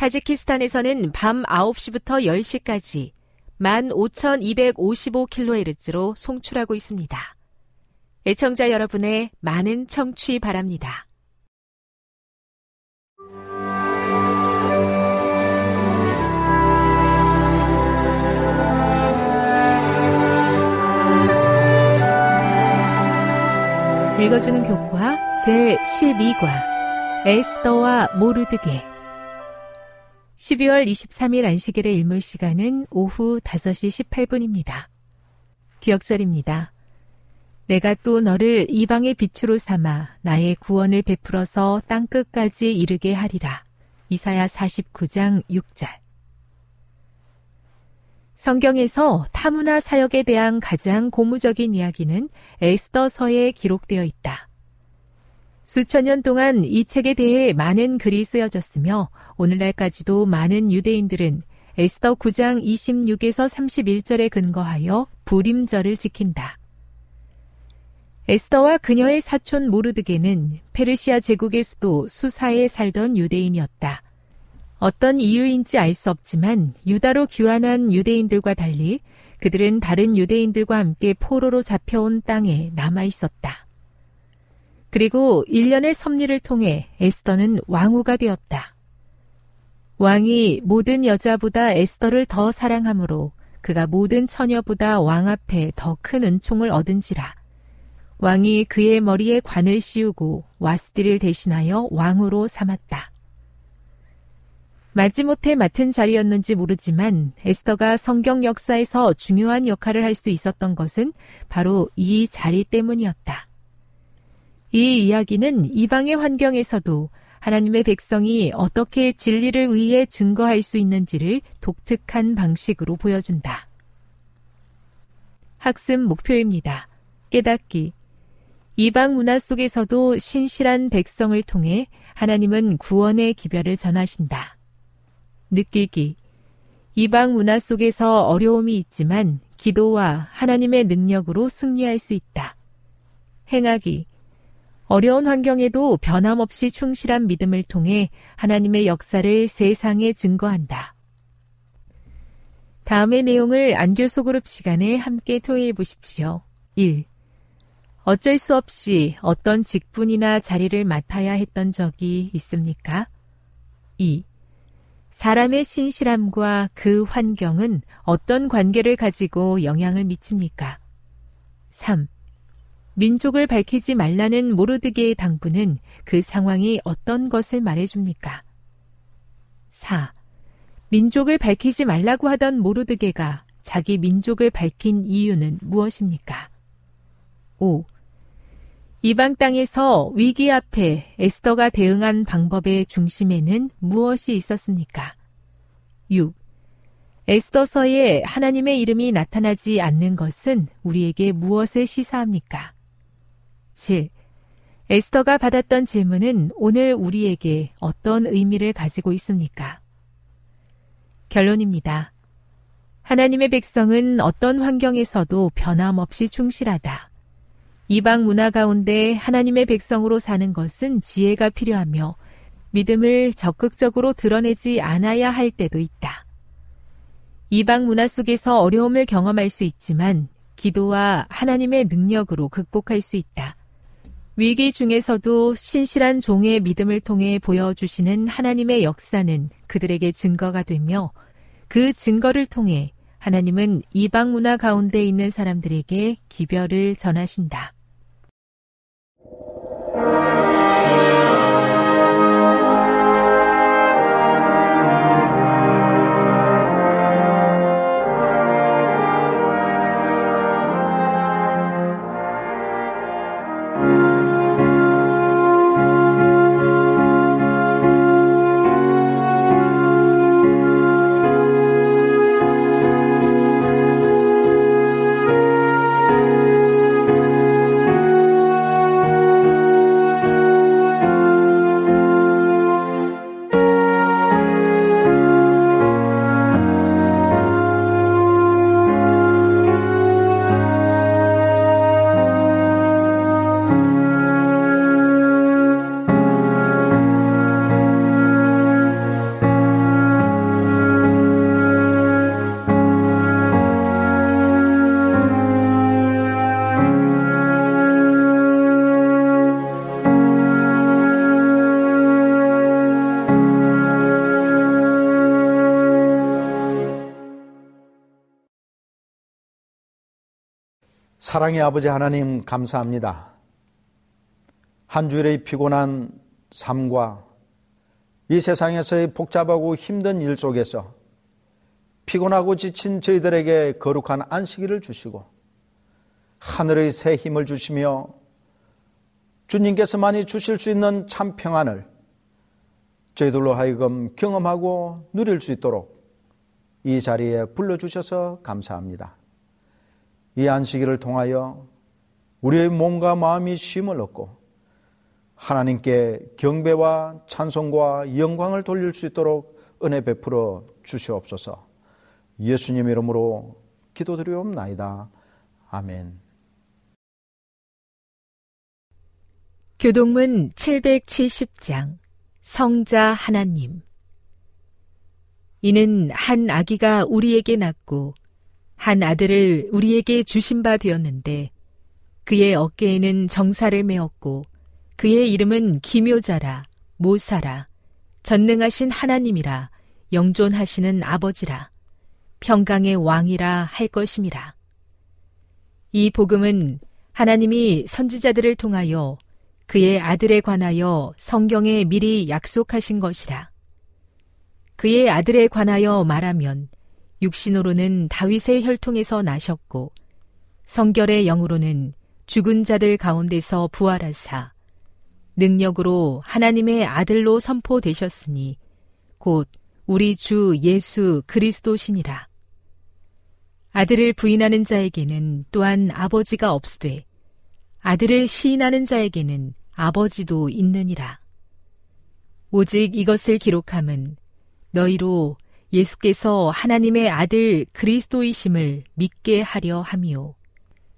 타지키스탄에서는 밤 9시부터 10시까지 15,255kHz로 송출하고 있습니다. 애청자 여러분의 많은 청취 바랍니다. 읽어주는 교과 제12과 에스더와 모르드게 12월 23일 안식일의 일몰 시간은 오후 5시 18분입니다. 기억절입니다. 내가 또 너를 이방의 빛으로 삼아 나의 구원을 베풀어서 땅 끝까지 이르게 하리라. 이사야 49장 6절. 성경에서 타문화 사역에 대한 가장 고무적인 이야기는 에스더서에 기록되어 있다. 수천 년 동안 이 책에 대해 많은 글이 쓰여졌으며 오늘날까지도 많은 유대인들은 에스더 9장 26에서 31절에 근거하여 불임절을 지킨다. 에스더와 그녀의 사촌 모르드게는 페르시아 제국의 수도 수사에 살던 유대인이었다. 어떤 이유인지 알 수 없지만 유다로 귀환한 유대인들과 달리 그들은 다른 유대인들과 함께 포로로 잡혀온 땅에 남아 있었다. 그리고 일련의 섭리를 통해 에스더는 왕후가 되었다. 왕이 모든 여자보다 에스더를 더 사랑하므로 그가 모든 처녀보다 왕 앞에 더 큰 은총을 얻은지라. 왕이 그의 머리에 관을 씌우고 와스디를 대신하여 왕으로 삼았다. 마지못해 맡은 자리였는지 모르지만 에스더가 성경 역사에서 중요한 역할을 할 수 있었던 것은 바로 이 자리 때문이었다. 이 이야기는 이방의 환경에서도 하나님의 백성이 어떻게 진리를 위해 증거할 수 있는지를 독특한 방식으로 보여준다. 학습 목표입니다. 깨닫기. 이방 문화 속에서도 신실한 백성을 통해 하나님은 구원의 기별을 전하신다. 느끼기. 이방 문화 속에서 어려움이 있지만 기도와 하나님의 능력으로 승리할 수 있다. 행하기. 어려운 환경에도 변함없이 충실한 믿음을 통해 하나님의 역사를 세상에 증거한다. 다음의 내용을 안교 소그룹 시간에 함께 토의해 보십시오. 1. 어쩔 수 없이 어떤 직분이나 자리를 맡아야 했던 적이 있습니까? 2. 사람의 신실함과 그 환경은 어떤 관계를 가지고 영향을 미칩니까? 3. 민족을 밝히지 말라는 모르드게의 당부는 그 상황이 어떤 것을 말해줍니까? 4. 민족을 밝히지 말라고 하던 모르드게가 자기 민족을 밝힌 이유는 무엇입니까? 5. 이방 땅에서 위기 앞에 에스더가 대응한 방법의 중심에는 무엇이 있었습니까? 6. 에스더서에 하나님의 이름이 나타나지 않는 것은 우리에게 무엇을 시사합니까? 7. 에스더가 받았던 질문은 오늘 우리에게 어떤 의미를 가지고 있습니까? 결론입니다. 하나님의 백성은 어떤 환경에서도 변함없이 충실하다. 이방 문화 가운데 하나님의 백성으로 사는 것은 지혜가 필요하며 믿음을 적극적으로 드러내지 않아야 할 때도 있다. 이방 문화 속에서 어려움을 경험할 수 있지만 기도와 하나님의 능력으로 극복할 수 있다. 위기 중에서도 신실한 종의 믿음을 통해 보여주시는 하나님의 역사는 그들에게 증거가 되며 그 증거를 통해 하나님은 이방 문화 가운데 있는 사람들에게 기별을 전하신다. 사랑의 아버지 하나님 감사합니다. 한 주일의 피곤한 삶과 이 세상에서의 복잡하고 힘든 일 속에서 피곤하고 지친 저희들에게 거룩한 안식일을 주시고 하늘의 새 힘을 주시며 주님께서만이 주실 수 있는 참 평안을 저희들로 하여금 경험하고 누릴 수 있도록 이 자리에 불러주셔서 감사합니다. 이 안식일을 통하여 우리의 몸과 마음이 쉼을 얻고 하나님께 경배와 찬송과 영광을 돌릴 수 있도록 은혜 베풀어 주시옵소서. 예수님 이름으로 기도드리옵나이다. 아멘. 교동문 770장 성자 하나님 이는 한 아기가 우리에게 낳고 한 아들을 우리에게 주신 바 되었는데 그의 어깨에는 정사를 메었고 그의 이름은 기묘자라 모사라 전능하신 하나님이라 영존하시는 아버지라 평강의 왕이라 할 것임이라. 이 복음은 하나님이 선지자들을 통하여 그의 아들에 관하여 성경에 미리 약속하신 것이라. 그의 아들에 관하여 말하면 육신으로는 다윗의 혈통에서 나셨고 성결의 영으로는 죽은 자들 가운데서 부활하사 능력으로 하나님의 아들로 선포되셨으니 곧 우리 주 예수 그리스도시니라. 아들을 부인하는 자에게는 또한 아버지가 없으되 아들을 시인하는 자에게는 아버지도 있느니라. 오직 이것을 기록함은 너희로 예수께서 하나님의 아들 그리스도이심을 믿게 하려 함이요.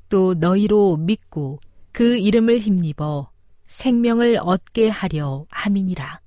또 너희로 믿고 그 이름을 힘입어 생명을 얻게 하려 함이니라.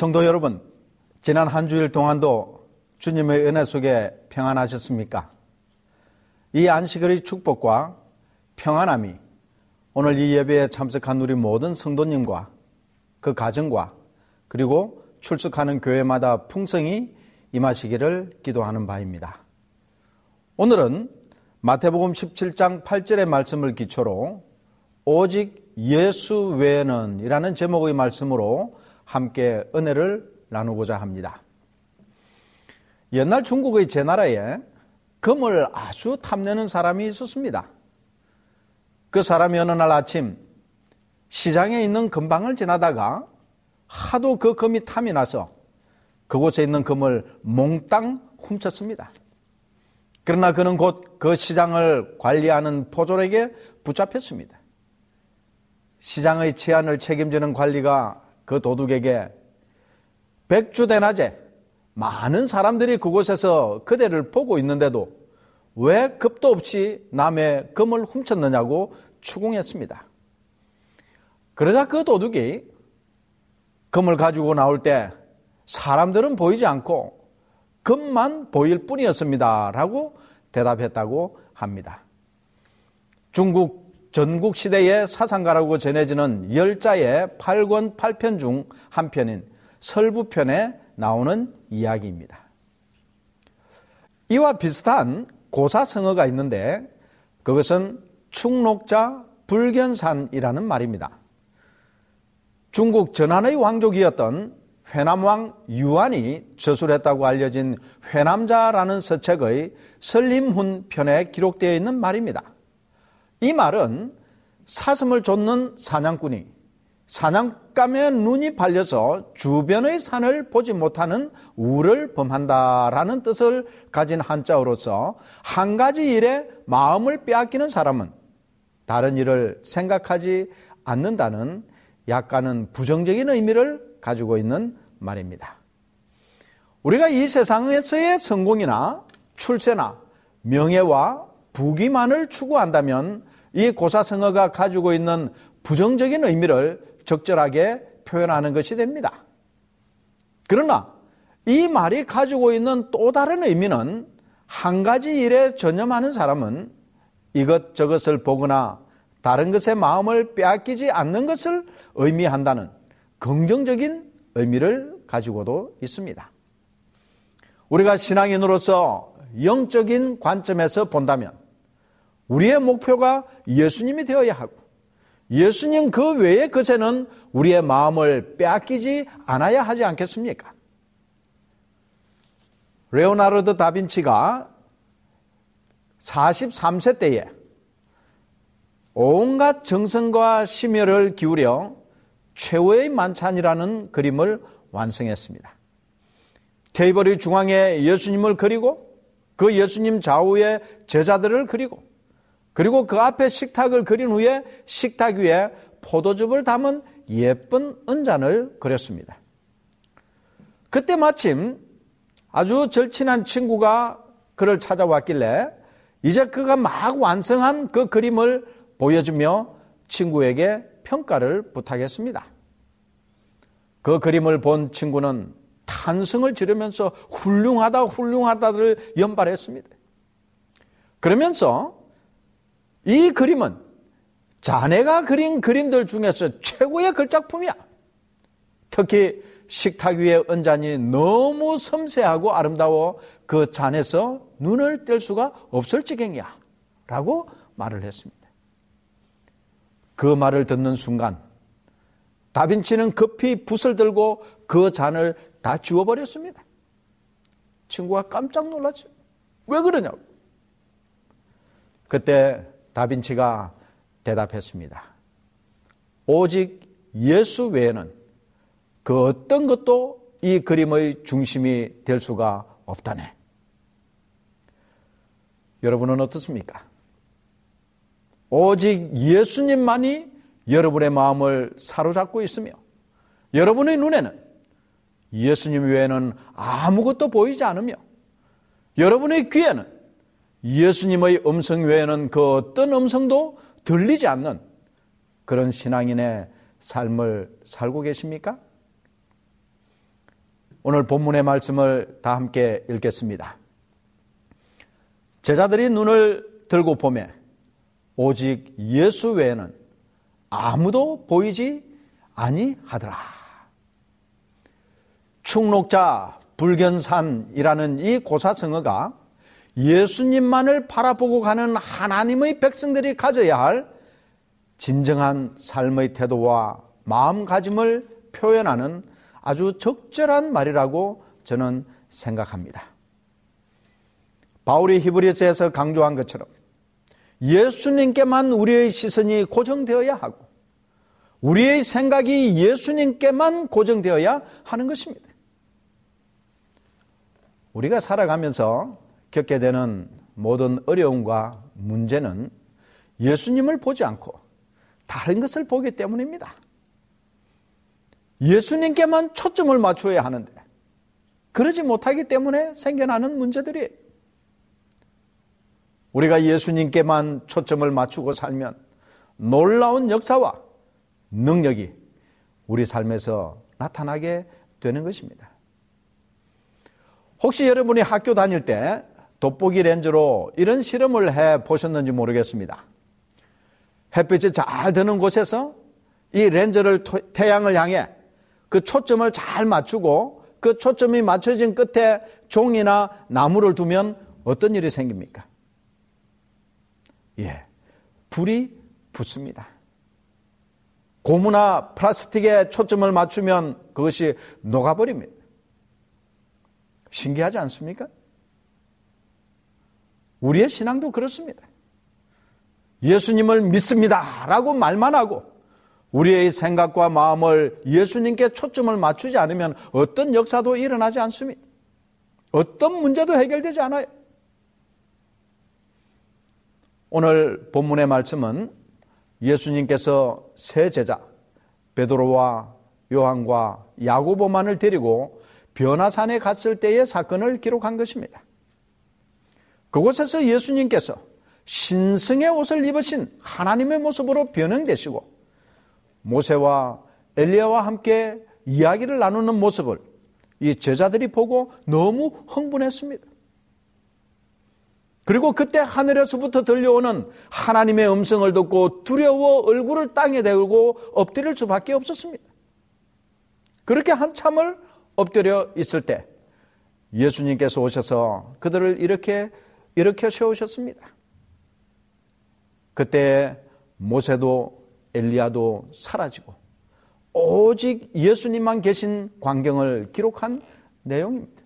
성도 여러분, 지난 한 주일 동안도 주님의 은혜 속에 평안하셨습니까? 이 안식일의 축복과 평안함이 오늘 이 예배에 참석한 우리 모든 성도님과 그 가정과 그리고 출석하는 교회마다 풍성히 임하시기를 기도하는 바입니다. 오늘은 마태복음 17장 8절의 말씀을 기초로 오직 예수 외에는 이라는 제목의 말씀으로 함께 은혜를 나누고자 합니다. 옛날 중국의 제 나라에 금을 아주 탐내는 사람이 있었습니다. 그 사람이 어느 날 아침 시장에 있는 금방을 지나다가 하도 그 금이 탐이 나서 그곳에 있는 금을 몽땅 훔쳤습니다. 그러나 그는 곧 그 시장을 관리하는 포졸에게 붙잡혔습니다. 시장의 치안을 책임지는 관리가 그 도둑에게 백주 대낮에 많은 사람들이 그곳에서 그대를 보고 있는데도 왜 급도 없이 남의 금을 훔쳤느냐고 추궁했습니다. 그러자 그 도둑이 금을 가지고 나올 때 사람들은 보이지 않고 금만 보일 뿐이었습니다. 라고 대답했다고 합니다. 중국 전국 시대의 사상가라고 전해지는 열자의 8권 8편 중 한 편인 설부편에 나오는 이야기입니다. 이와 비슷한 고사성어가 있는데 그것은 충록자 불견산이라는 말입니다. 중국 전한의 왕족이었던 회남왕 유한이 저술했다고 알려진 회남자라는 서책의 설림훈 편에 기록되어 있는 말입니다. 이 말은 사슴을 쫓는 사냥꾼이 사냥감의 눈이 발려서 주변의 산을 보지 못하는 우를 범한다라는 뜻을 가진 한자어로서 한 가지 일에 마음을 빼앗기는 사람은 다른 일을 생각하지 않는다는 약간은 부정적인 의미를 가지고 있는 말입니다. 우리가 이 세상에서의 성공이나 출세나 명예와 부귀만을 추구한다면 이 고사성어가 가지고 있는 부정적인 의미를 적절하게 표현하는 것이 됩니다. 그러나 이 말이 가지고 있는 또 다른 의미는 한 가지 일에 전념하는 사람은 이것저것을 보거나 다른 것에 마음을 빼앗기지 않는 것을 의미한다는 긍정적인 의미를 가지고도 있습니다. 우리가 신앙인으로서 영적인 관점에서 본다면 우리의 목표가 예수님이 되어야 하고 예수님 그 외의 것에는 우리의 마음을 빼앗기지 않아야 하지 않겠습니까? 레오나르도 다빈치가 43세 때에 온갖 정성과 심혈을 기울여 최후의 만찬이라는 그림을 완성했습니다. 테이블의 중앙에 예수님을 그리고 그 예수님 좌우에 제자들을 그리고 그리고 그 앞에 식탁을 그린 후에 식탁 위에 포도즙을 담은 예쁜 은잔을 그렸습니다. 그때 마침 아주 절친한 친구가 그를 찾아왔길래 이제 그가 막 완성한 그 그림을 보여주며 친구에게 평가를 부탁했습니다. 그 그림을 본 친구는 탄성을 지르면서 훌륭하다, 훌륭하다를 연발했습니다. 그러면서 이 그림은 자네가 그린 그림들 중에서 최고의 글작품이야. 특히 식탁 위에 은잔이 너무 섬세하고 아름다워 그 잔에서 눈을 뗄 수가 없을 지경이야. 라고 말을 했습니다. 그 말을 듣는 순간 다빈치는 급히 붓을 들고 그 잔을 다 지워버렸습니다. 친구가 깜짝 놀랐죠. 왜 그러냐고. 그때 다빈치가 대답했습니다. 오직 예수 외에는 그 어떤 것도 이 그림의 중심이 될 수가 없다네. 여러분은 어떻습니까? 오직 예수님만이 여러분의 마음을 사로잡고 있으며 여러분의 눈에는 예수님 외에는 아무것도 보이지 않으며 여러분의 귀에는 예수님의 음성 외에는 그 어떤 음성도 들리지 않는 그런 신앙인의 삶을 살고 계십니까? 오늘 본문의 말씀을 다 함께 읽겠습니다. 제자들이 눈을 들고 보매 오직 예수 외에는 아무도 보이지 아니하더라. 충록자 불견산이라는 이 고사성어가 예수님만을 바라보고 가는 하나님의 백성들이 가져야 할 진정한 삶의 태도와 마음가짐을 표현하는 아주 적절한 말이라고 저는 생각합니다. 바울이 히브리서에서 강조한 것처럼 예수님께만 우리의 시선이 고정되어야 하고 우리의 생각이 예수님께만 고정되어야 하는 것입니다. 우리가 살아가면서 겪게 되는 모든 어려움과 문제는 예수님을 보지 않고 다른 것을 보기 때문입니다. 예수님께만 초점을 맞춰야 하는데 그러지 못하기 때문에 생겨나는 문제들이 우리가 예수님께만 초점을 맞추고 살면 놀라운 역사와 능력이 우리 삶에서 나타나게 되는 것입니다. 혹시 여러분이 학교 다닐 때 돋보기 렌즈로 이런 실험을 해 보셨는지 모르겠습니다. 햇빛이 잘 드는 곳에서 이 렌즈를 태양을 향해 그 초점을 잘 맞추고 그 초점이 맞춰진 끝에 종이나 나무를 두면 어떤 일이 생깁니까? 예. 불이 붙습니다. 고무나 플라스틱에 초점을 맞추면 그것이 녹아버립니다. 신기하지 않습니까? 우리의 신앙도 그렇습니다. 예수님을 믿습니다. 라고 말만 하고 우리의 생각과 마음을 예수님께 초점을 맞추지 않으면 어떤 역사도 일어나지 않습니다. 어떤 문제도 해결되지 않아요. 오늘 본문의 말씀은 예수님께서 세 제자 베드로와 요한과 야고보만을 데리고 변화산에 갔을 때의 사건을 기록한 것입니다. 그곳에서 예수님께서 신성의 옷을 입으신 하나님의 모습으로 변형되시고 모세와 엘리야와 함께 이야기를 나누는 모습을 이 제자들이 보고 너무 흥분했습니다. 그리고 그때 하늘에서부터 들려오는 하나님의 음성을 듣고 두려워 얼굴을 땅에 대고 엎드릴 수밖에 없었습니다. 그렇게 한참을 엎드려 있을 때 예수님께서 오셔서 그들을 이렇게 이렇게 세우셨습니다. 그때 모세도 엘리야도 사라지고 오직 예수님만 계신 광경을 기록한 내용입니다.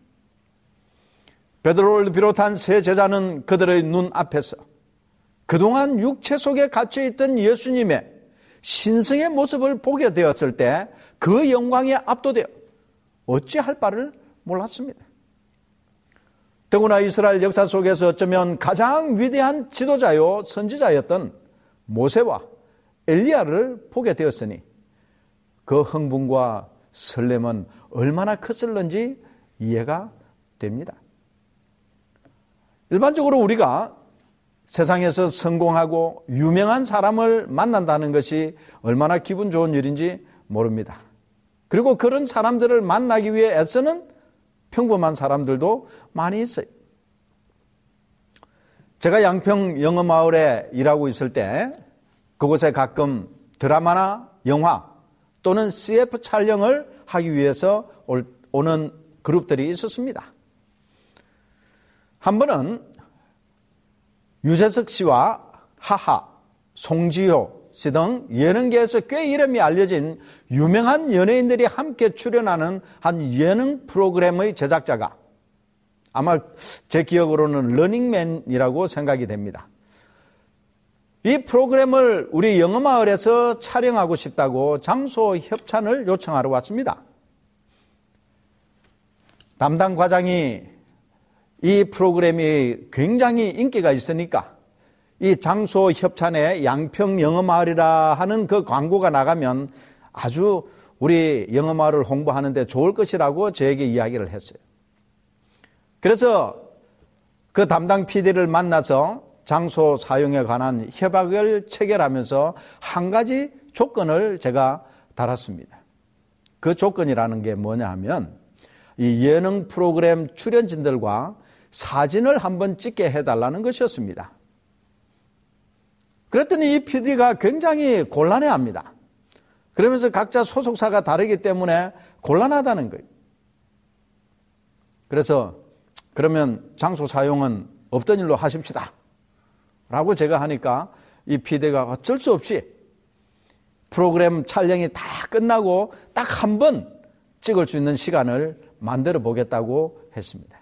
베드로를 비롯한 세 제자는 그들의 눈 앞에서 그동안 육체 속에 갇혀 있던 예수님의 신성의 모습을 보게 되었을 때 그 영광에 압도되어 어찌할 바를 몰랐습니다. 더구나 이스라엘 역사 속에서 어쩌면 가장 위대한 지도자요 선지자였던 모세와 엘리야를 보게 되었으니 그 흥분과 설렘은 얼마나 컸을는지 이해가 됩니다. 일반적으로 우리가 세상에서 성공하고 유명한 사람을 만난다는 것이 얼마나 기분 좋은 일인지 모릅니다. 그리고 그런 사람들을 만나기 위해 애쓰는 평범한 사람들도 많이 있어요. 제가 양평 영어마을에 일하고 있을 때 그곳에 가끔 드라마나 영화 또는 CF 촬영을 하기 위해서 오는 그룹들이 있었습니다. 한 번은 유재석 씨와 하하, 송지효 씨등 예능계에서 꽤 이름이 알려진 유명한 연예인들이 함께 출연하는 한 예능 프로그램의 제작자가 아마 제 기억으로는 러닝맨이라고 생각이 됩니다. 이 프로그램을 우리 영어마을에서 촬영하고 싶다고 장소 협찬을 요청하러 왔습니다. 담당 과장이 이 프로그램이 굉장히 인기가 있으니까 이 장소 협찬에 양평 영어마을이라 하는 그 광고가 나가면 아주 우리 영어마을을 홍보하는데 좋을 것이라고 저에게 이야기를 했어요. 그래서 그 담당 PD를 만나서 장소 사용에 관한 협약을 체결하면서 한 가지 조건을 제가 달았습니다. 그 조건이라는 게 뭐냐 하면 이 예능 프로그램 출연진들과 사진을 한번 찍게 해달라는 것이었습니다. 그랬더니 이 PD가 굉장히 곤란해 합니다. 그러면서 각자 소속사가 다르기 때문에 곤란하다는 거예요. 그래서 그러면 장소 사용은 없던 일로 하십시다. 라고 제가 하니까 이 PD가 어쩔 수 없이 프로그램 촬영이 다 끝나고 딱 한 번 찍을 수 있는 시간을 만들어 보겠다고 했습니다.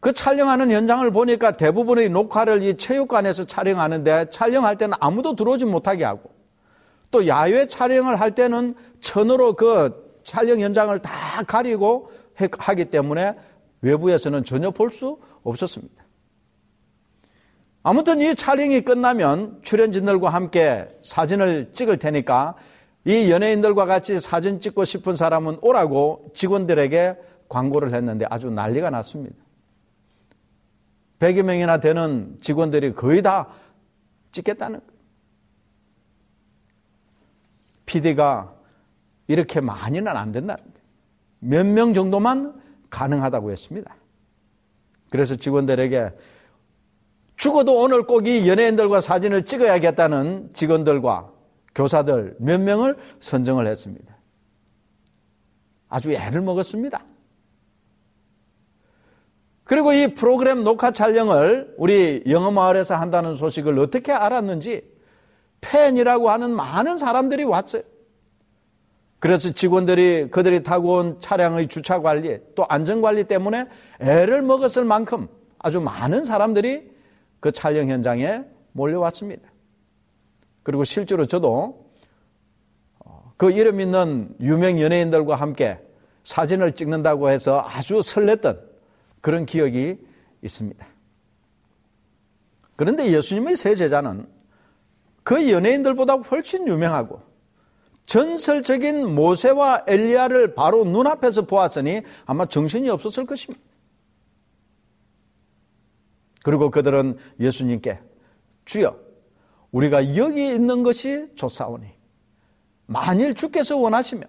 그 촬영하는 현장을 보니까 대부분의 녹화를 이 체육관에서 촬영하는데 촬영할 때는 아무도 들어오지 못하게 하고 또 야외 촬영을 할 때는 천으로 그 촬영 현장을 다 가리고 하기 때문에 외부에서는 전혀 볼 수 없었습니다. 아무튼 이 촬영이 끝나면 출연진들과 함께 사진을 찍을 테니까 이 연예인들과 같이 사진 찍고 싶은 사람은 오라고 직원들에게 광고를 했는데 아주 난리가 났습니다. 100여 명이나 되는 직원들이 거의 다 찍겠다는 거예요. PD가 이렇게 많이는 안 된다는 거예요. 몇 명 정도만 가능하다고 했습니다. 그래서 직원들에게 죽어도 오늘 꼭 이 연예인들과 사진을 찍어야겠다는 직원들과 교사들 몇 명을 선정을 했습니다. 아주 애를 먹었습니다. 그리고 이 프로그램 녹화 촬영을 우리 영어마을에서 한다는 소식을 어떻게 알았는지 팬이라고 하는 많은 사람들이 왔어요. 그래서 직원들이 그들이 타고 온 차량의 주차 관리 또 안전 관리 때문에 애를 먹었을 만큼 아주 많은 사람들이 그 촬영 현장에 몰려왔습니다. 그리고 실제로 저도 어, 그 이름 있는 유명 연예인들과 함께 사진을 찍는다고 해서 아주 설렜던 그런 기억이 있습니다. 그런데 예수님의 세 제자는 그 연예인들보다 훨씬 유명하고 전설적인 모세와 엘리야를 바로 눈앞에서 보았으니 아마 정신이 없었을 것입니다. 그리고 그들은 예수님께 주여 우리가 여기 있는 것이 좋사오니 만일 주께서 원하시면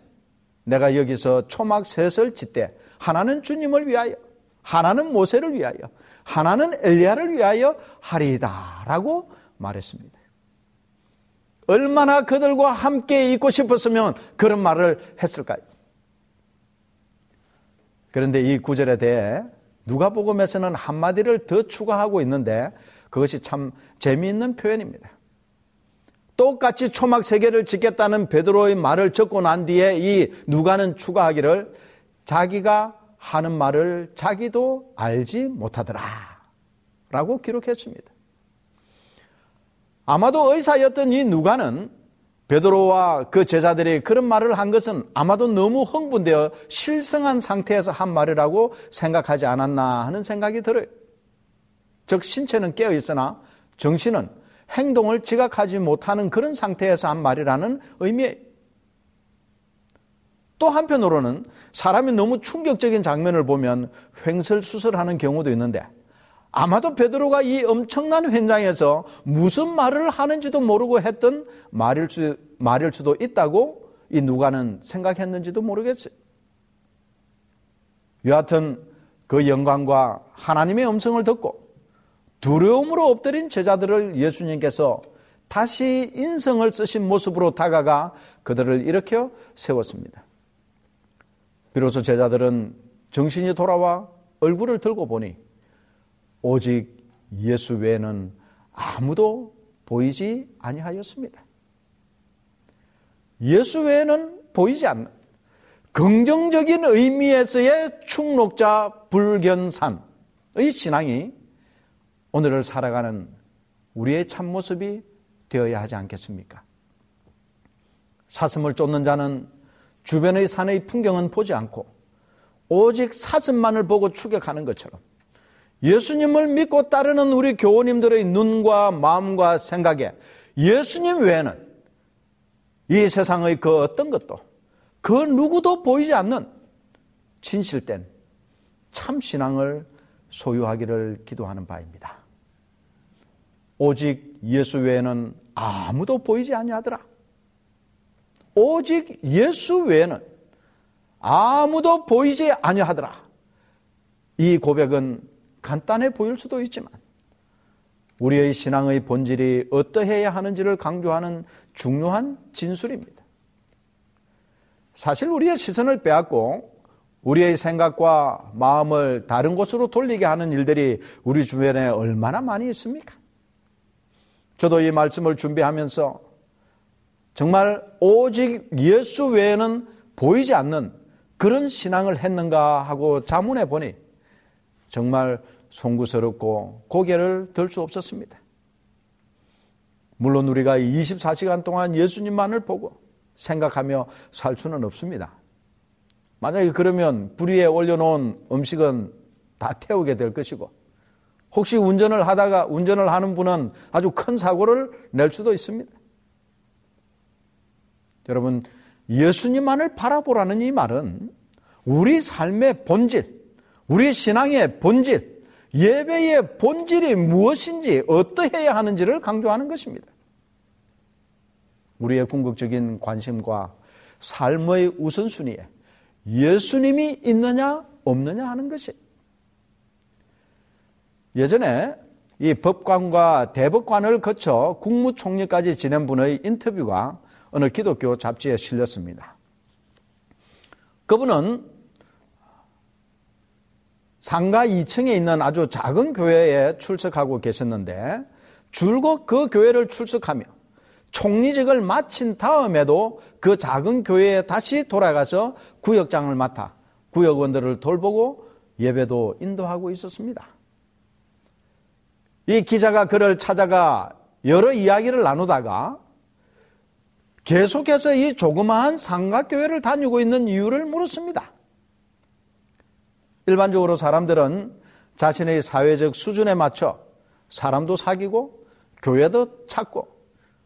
내가 여기서 초막 셋을 짓되 하나는 주님을 위하여 하나는 모세를 위하여, 하나는 엘리야를 위하여 하리이다라고 말했습니다. 얼마나 그들과 함께 있고 싶었으면 그런 말을 했을까요? 그런데 이 구절에 대해 누가복음에서는 한마디를 더 추가하고 있는데 그것이 참 재미있는 표현입니다. 똑같이 초막 세 개를 짓겠다는 베드로의 말을 적고 난 뒤에 이 누가는 추가하기를 자기가 하는 말을 자기도 알지 못하더라. 라고 기록했습니다. 아마도 의사였던 이 누가는 베드로와 그 제자들이 그런 말을 한 것은 아마도 너무 흥분되어 실성한 상태에서 한 말이라고 생각하지 않았나 하는 생각이 들어요. 즉, 신체는 깨어 있으나 정신은 행동을 지각하지 못하는 그런 상태에서 한 말이라는 의미예요. 또 한편으로는 사람이 너무 충격적인 장면을 보면 횡설수설하는 경우도 있는데 아마도 베드로가 이 엄청난 현장에서 무슨 말을 하는지도 모르고 했던 말일, 수, 말일 수도 있다고 이 누가는 생각했는지도 모르겠어요. 여하튼 그 영광과 하나님의 음성을 듣고 두려움으로 엎드린 제자들을 예수님께서 다시 인성을 쓰신 모습으로 다가가 그들을 일으켜 세웠습니다. 비로소 제자들은 정신이 돌아와 얼굴을 들고 보니 오직 예수 외에는 아무도 보이지 아니하였습니다. 예수 외에는 보이지 않는 긍정적인 의미에서의 충록자 불견산의 신앙이 오늘을 살아가는 우리의 참모습이 되어야 하지 않겠습니까? 사슴을 쫓는 자는 주변의 산의 풍경은 보지 않고 오직 사슴만을 보고 추격하는 것처럼 예수님을 믿고 따르는 우리 교우님들의 눈과 마음과 생각에 예수님 외에는 이 세상의 그 어떤 것도 그 누구도 보이지 않는 진실된 참 신앙을 소유하기를 기도하는 바입니다. 오직 예수 외에는 아무도 보이지 아니하더라. 오직 예수 외에는 아무도 보이지 아니하더라. 이 고백은 간단해 보일 수도 있지만 우리의 신앙의 본질이 어떠해야 하는지를 강조하는 중요한 진술입니다. 사실 우리의 시선을 빼앗고 우리의 생각과 마음을 다른 곳으로 돌리게 하는 일들이 우리 주변에 얼마나 많이 있습니까? 저도 이 말씀을 준비하면서 정말 오직 예수 외에는 보이지 않는 그런 신앙을 했는가 하고 자문해 보니 정말 송구스럽고 고개를 들 수 없었습니다. 물론 우리가 24시간 동안 예수님만을 보고 생각하며 살 수는 없습니다. 만약에 그러면 불 위에 올려놓은 음식은 다 태우게 될 것이고 혹시 운전을 하다가 운전을 하는 분은 아주 큰 사고를 낼 수도 있습니다. 여러분 예수님만을 바라보라는 이 말은 우리 삶의 본질, 우리 신앙의 본질, 예배의 본질이 무엇인지 어떠해야 하는지를 강조하는 것입니다. 우리의 궁극적인 관심과 삶의 우선순위에 예수님이 있느냐 없느냐 하는 것이 예전에 이 법관과 대법관을 거쳐 국무총리까지 지낸 분의 인터뷰가 어느 기독교 잡지에 실렸습니다. 그분은 상가 2층에 있는 아주 작은 교회에 출석하고 계셨는데 줄곧 그 교회를 출석하며 총리직을 마친 다음에도 그 작은 교회에 다시 돌아가서 구역장을 맡아 구역원들을 돌보고 예배도 인도하고 있었습니다. 이 기자가 그를 찾아가 여러 이야기를 나누다가 계속해서 이 조그마한 상가교회를 다니고 있는 이유를 물었습니다. 일반적으로 사람들은 자신의 사회적 수준에 맞춰 사람도 사귀고 교회도 찾고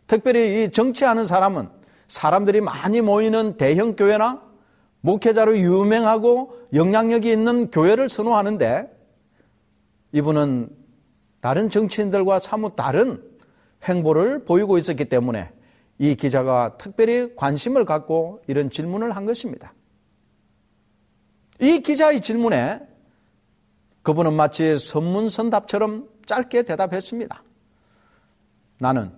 특별히 이 정치하는 사람은 사람들이 많이 모이는 대형 교회나 목회자로 유명하고 영향력이 있는 교회를 선호하는데 이분은 다른 정치인들과 사뭇 다른 행보를 보이고 있었기 때문에 이 기자가 특별히 관심을 갖고 이런 질문을 한 것입니다. 이 기자의 질문에 그분은 마치 선문선답처럼 짧게 대답했습니다. 나는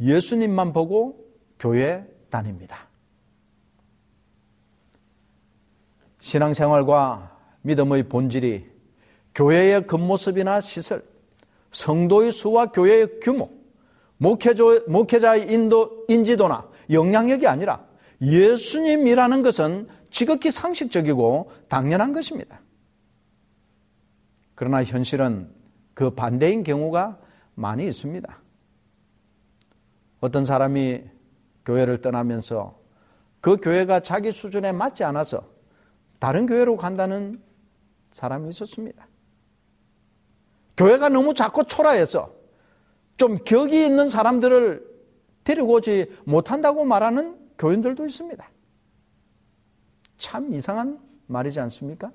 예수님만 보고 교회 다닙니다. 신앙생활과 믿음의 본질이 교회의 겉모습이나 시설, 성도의 수와 교회의 규모, 목회자, 의 인도, 인지도나 영향력이 아니라 예수님이라는 것은 지극히 상식적이고 당연한 것입니다. 그러나 현실은 그 반대인 경우가 많이 있습니다. 어떤 사람이 교회를 떠나면서 그 교회가 자기 수준에 맞지 않아서 다른 교회로 간다는 사람이 있었습니다. 교회가 너무 작고 초라해서 좀 격이 있는 사람들을 데리고 오지 못한다고 말하는 교인들도 있습니다. 참 이상한 말이지 않습니까?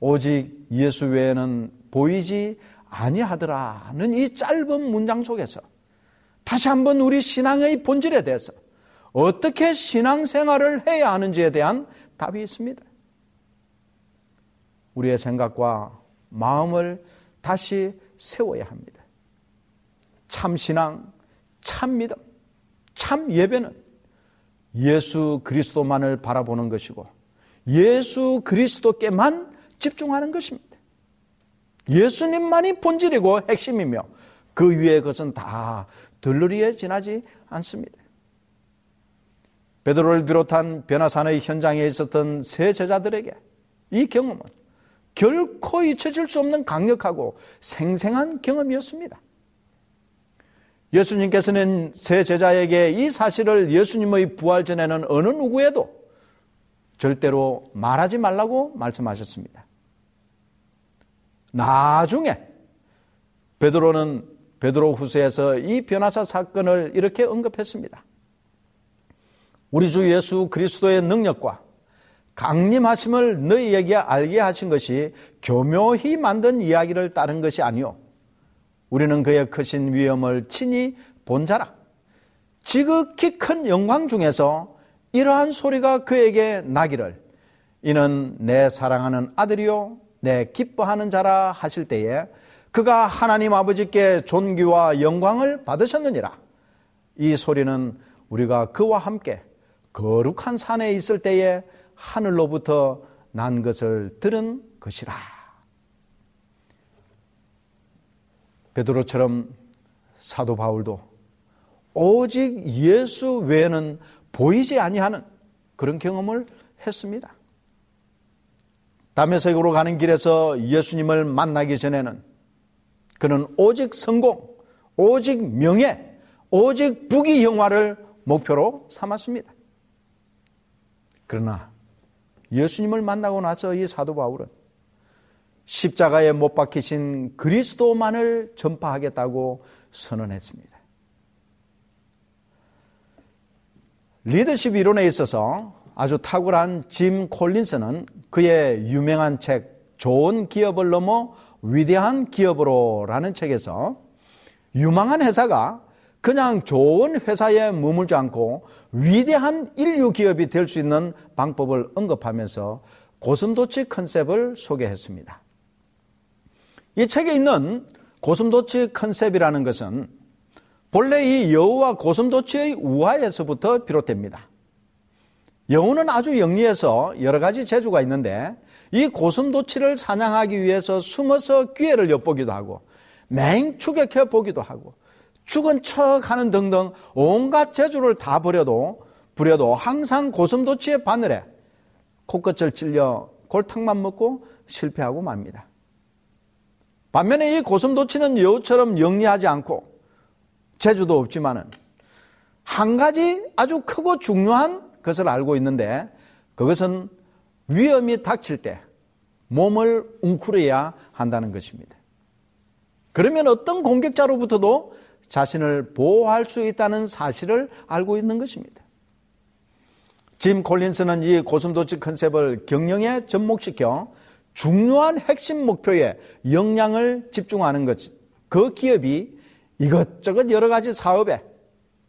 오직 예수 외에는 보이지 아니하더라는 이 짧은 문장 속에서 다시 한번 우리 신앙의 본질에 대해서 어떻게 신앙생활을 해야 하는지에 대한 답이 있습니다. 우리의 생각과 마음을 다시 세워야 합니다. 참 신앙, 참 믿음, 참 예배는 예수 그리스도만을 바라보는 것이고 예수 그리스도께만 집중하는 것입니다. 예수님만이 본질이고 핵심이며 그 위에 것은 다 들러리에 지나지 않습니다. 베드로를 비롯한 변화산의 현장에 있었던 세 제자들에게 이 경험은 결코 잊혀질 수 없는 강력하고 생생한 경험이었습니다. 예수님께서는 세 제자에게 이 사실을 예수님의 부활 전에는 어느 누구에도 절대로 말하지 말라고 말씀하셨습니다. 나중에 베드로는 베드로 후서에서 이 변화사 사건을 이렇게 언급했습니다. 우리 주 예수 그리스도의 능력과 강림하심을 너희에게 알게 하신 것이 교묘히 만든 이야기를 따른 것이 아니요 우리는 그의 크신 위엄을 친히 본 자라. 지극히 큰 영광 중에서 이러한 소리가 그에게 나기를 이는 내 사랑하는 아들이요 내 기뻐하는 자라 하실 때에 그가 하나님 아버지께 존귀와 영광을 받으셨느니라. 이 소리는 우리가 그와 함께 거룩한 산에 있을 때에 하늘로부터 난 것을 들은 것이라. 베드로처럼 사도 바울도 오직 예수 외에는 보이지 아니하는 그런 경험을 했습니다. 담에색으로 가는 길에서 예수님을 만나기 전에는 그는 오직 성공, 오직 명예, 오직 부귀 영화를 목표로 삼았습니다. 그러나 예수님을 만나고 나서 이 사도 바울은 십자가에 못 박히신 그리스도만을 전파하겠다고 선언했습니다. 리더십 이론에 있어서 아주 탁월한 짐 콜린스는 그의 유명한 책 좋은 기업을 넘어 위대한 기업으로라는 책에서 유망한 회사가 그냥 좋은 회사에 머물지 않고 위대한 인류 기업이 될 수 있는 방법을 언급하면서 고슴도치 컨셉을 소개했습니다. 이 책에 있는 고슴도치 컨셉이라는 것은 본래 이 여우와 고슴도치의 우화에서부터 비롯됩니다. 여우는 아주 영리해서 여러 가지 재주가 있는데 이 고슴도치를 사냥하기 위해서 숨어서 기회를 엿보기도 하고 맹 추격해 보기도 하고 죽은 척 하는 등등 온갖 재주를 다 버려도 부려도 항상 고슴도치의 바늘에 코끝을 찔려 골탕만 먹고 실패하고 맙니다. 반면에 이 고슴도치는 여우처럼 영리하지 않고 재주도 없지만은 한 가지 아주 크고 중요한 것을 알고 있는데 그것은 위험이 닥칠 때 몸을 웅크려야 한다는 것입니다. 그러면 어떤 공격자로부터도 자신을 보호할 수 있다는 사실을 알고 있는 것입니다. 짐 콜린스는 이 고슴도치 컨셉을 경영에 접목시켜 중요한 핵심 목표에 역량을 집중하는 것, 그 기업이 이것저것 여러 가지 사업에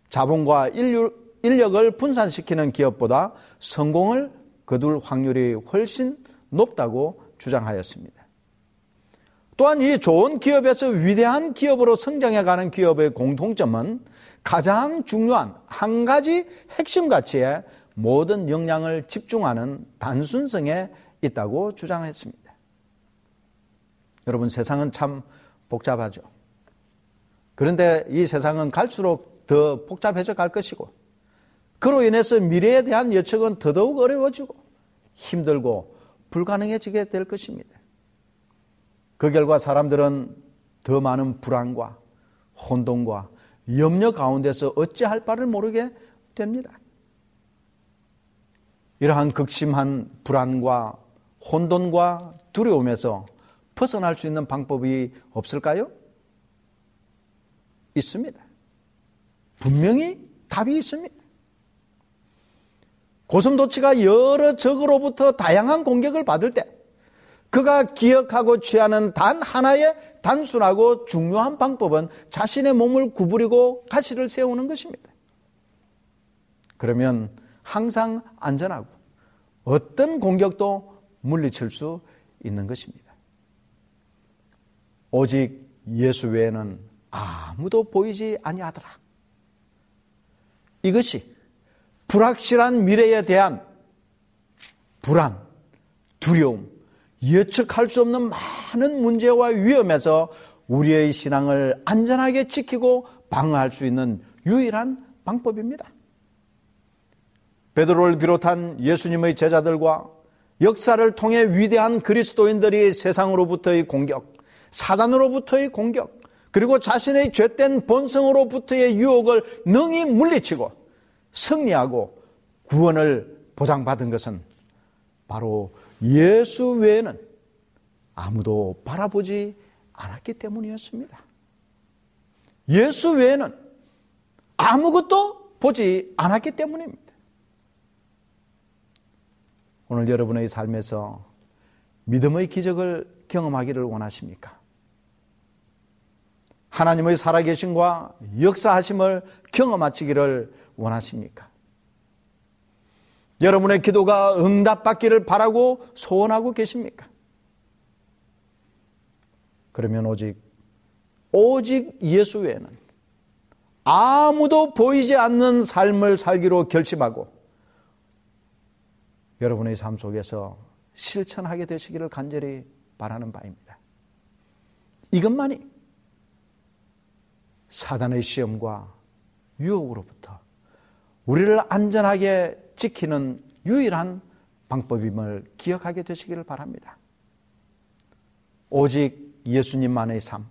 자본과 인류, 인력을 분산시키는 기업보다 성공을 거둘 확률이 훨씬 높다고 주장하였습니다. 또한 이 좋은 기업에서 위대한 기업으로 성장해가는 기업의 공통점은 가장 중요한 한 가지 핵심 가치에 모든 역량을 집중하는 단순성에 있다고 주장했습니다. 여러분 세상은 참 복잡하죠. 그런데 이 세상은 갈수록 더 복잡해져 갈 것이고 그로 인해서 미래에 대한 예측은 더더욱 어려워지고 힘들고 불가능해지게 될 것입니다. 그 결과 사람들은 더 많은 불안과 혼돈과 염려 가운데서 어찌할 바를 모르게 됩니다. 이러한 극심한 불안과 혼돈과 두려움에서 벗어날 수 있는 방법이 없을까요? 있습니다. 분명히 답이 있습니다. 고슴도치가 여러 적으로부터 다양한 공격을 받을 때 그가 기억하고 취하는 단 하나의 단순하고 중요한 방법은 자신의 몸을 구부리고 가시를 세우는 것입니다. 그러면 항상 안전하고 어떤 공격도 물리칠 수 있는 것입니다. 오직 예수 외에는 아무도 보이지 아니하더라. 이것이 불확실한 미래에 대한 불안, 두려움, 예측할 수 없는 많은 문제와 위험에서 우리의 신앙을 안전하게 지키고 방어할 수 있는 유일한 방법입니다. 베드로를 비롯한 예수님의 제자들과 역사를 통해 위대한 그리스도인들이 세상으로부터의 공격, 사단으로부터의 공격, 그리고 자신의 죄된 본성으로부터의 유혹을 능히 물리치고 승리하고 구원을 보장받은 것은 바로 예수 외에는 아무도 바라보지 않았기 때문이었습니다. 예수 외에는 아무것도 보지 않았기 때문입니다. 오늘 여러분의 삶에서 믿음의 기적을 경험하기를 원하십니까? 하나님의 살아계심과 역사하심을 경험하시기를 원하십니까? 여러분의 기도가 응답받기를 바라고 소원하고 계십니까? 그러면 오직 오직 예수 외에는 아무도 보이지 않는 삶을 살기로 결심하고 여러분의 삶 속에서 실천하게 되시기를 간절히 바라는 바입니다. 이것만이 사단의 시험과 유혹으로부터 우리를 안전하게 지키는 유일한 방법임을 기억하게 되시기를 바랍니다. 오직 예수님만의 삶,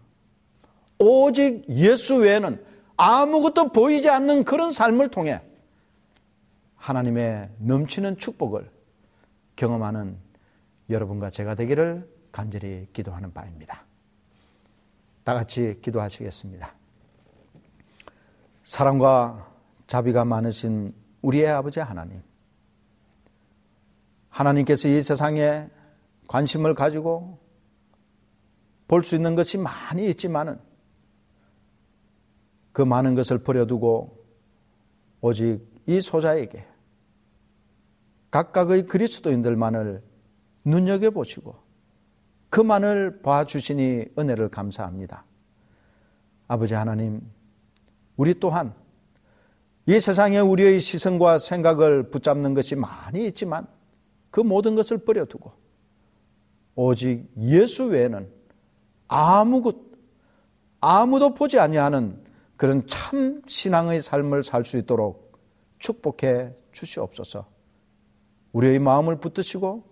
오직 예수 외에는 아무것도 보이지 않는 그런 삶을 통해 하나님의 넘치는 축복을 경험하는 여러분과 제가 되기를 간절히 기도하는 바입니다. 다 같이 기도하시겠습니다. 사랑과 자비가 많으신 우리의 아버지 하나님. 하나님께서 이 세상에 관심을 가지고 볼 수 있는 것이 많이 있지만은 그 많은 것을 버려두고 오직 이 소자에게 각각의 그리스도인들만을 눈여겨보시고 그만을 봐주시니 은혜를 감사합니다. 아버지 하나님, 우리 또한 이 세상에 우리의 시선과 생각을 붙잡는 것이 많이 있지만 그 모든 것을 버려두고 오직 예수 외에는 아무것 아무도 보지 아니하는 그런 참 신앙의 삶을 살 수 있도록 축복해 주시옵소서. 우리의 마음을 붙드시고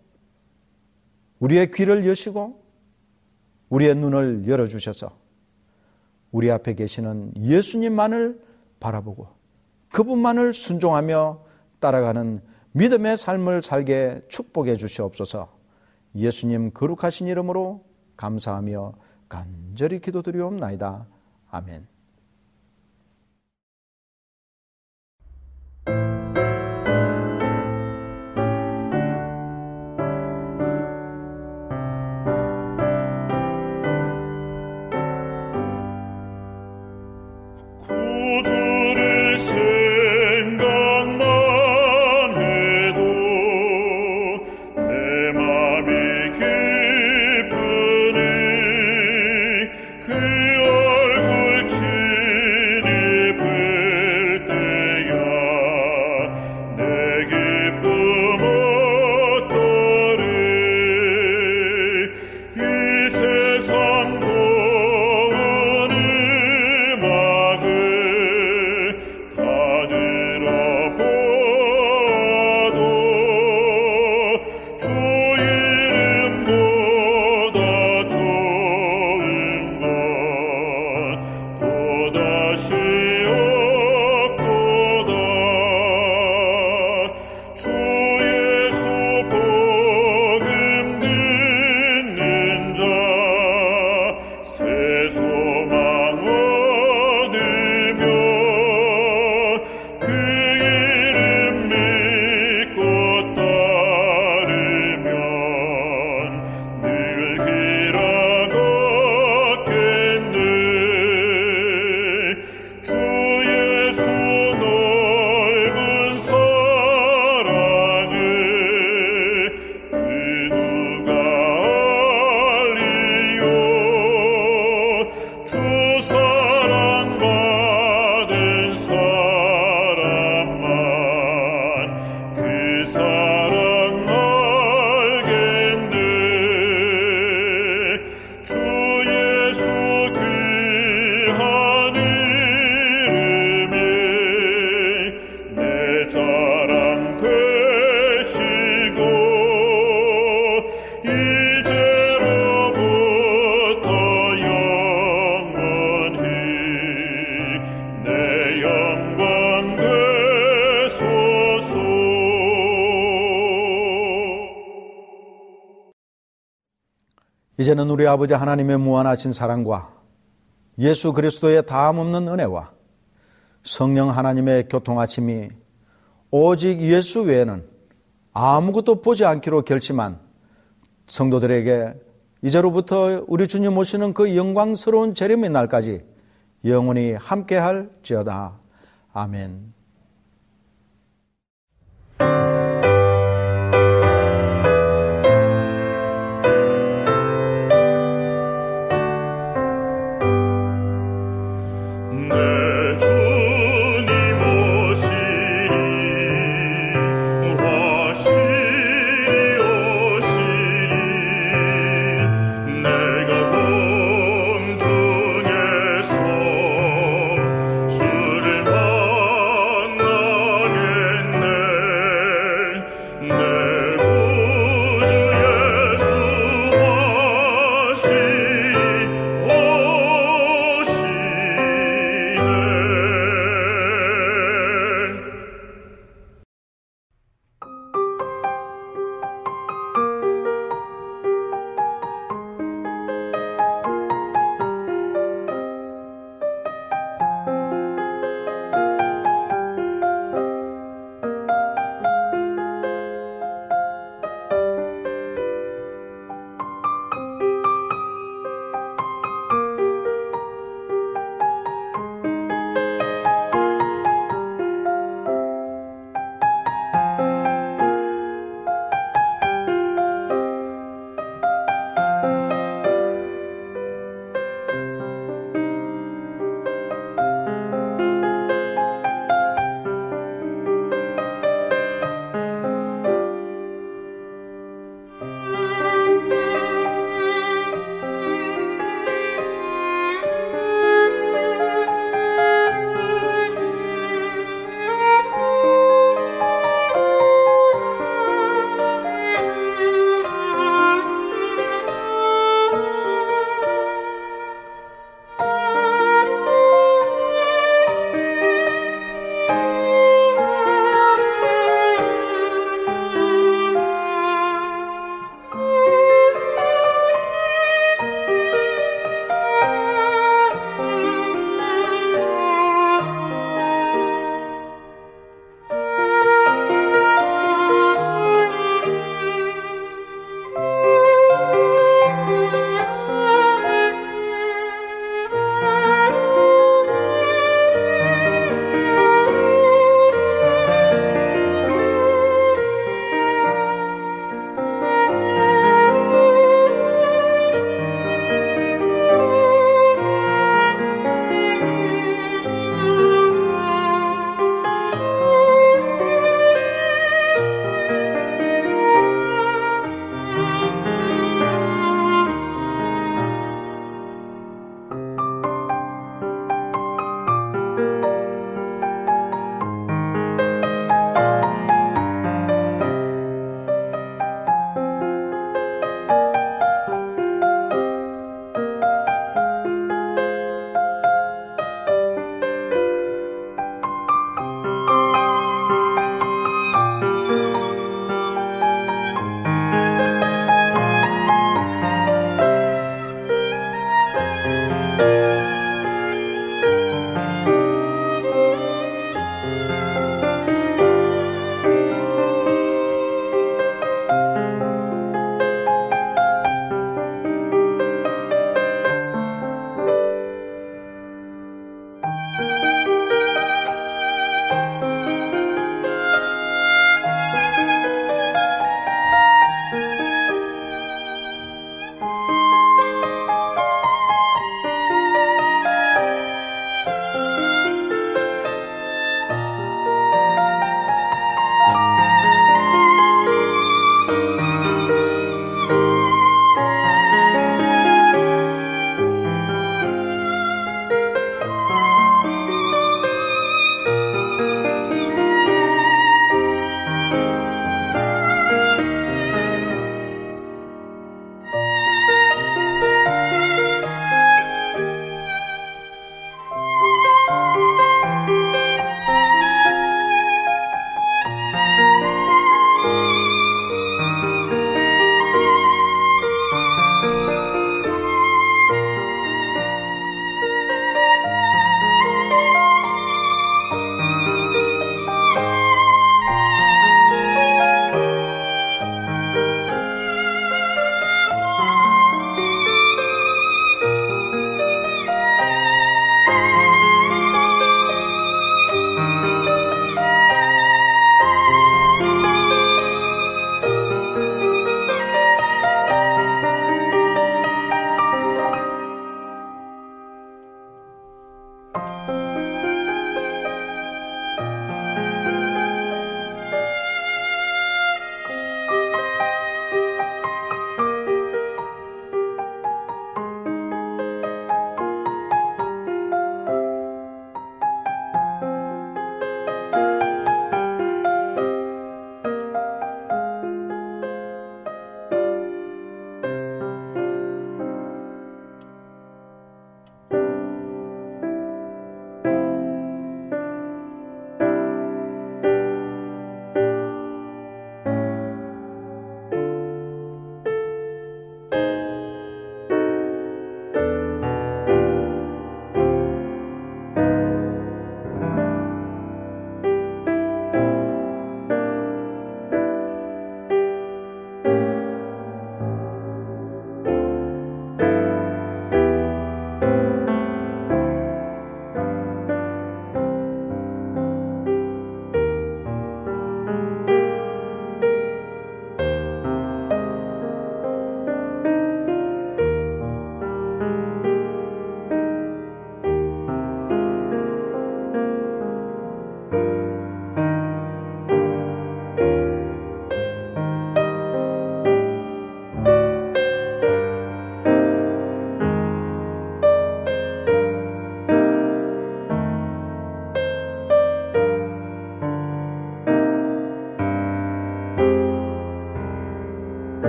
우리의 귀를 여시고 우리의 눈을 열어 주셔서 우리 앞에 계시는 예수님만을 바라보고 그분만을 순종하며 따라가는 믿음의 삶을 살게 축복해 주시옵소서. 예수님 거룩하신 이름으로 감사하며 간절히 기도드리옵나이다. 아멘. 이제는 우리 아버지 하나님의 무한하신 사랑과 예수 그리스도의 다함 없는 은혜와 성령 하나님의 교통하심이 오직 예수 외에는 아무것도 보지 않기로 결심한 성도들에게 이제로부터 우리 주님 오시는 그 영광스러운 재림의 날까지 영원히 함께할 지어다. 아멘.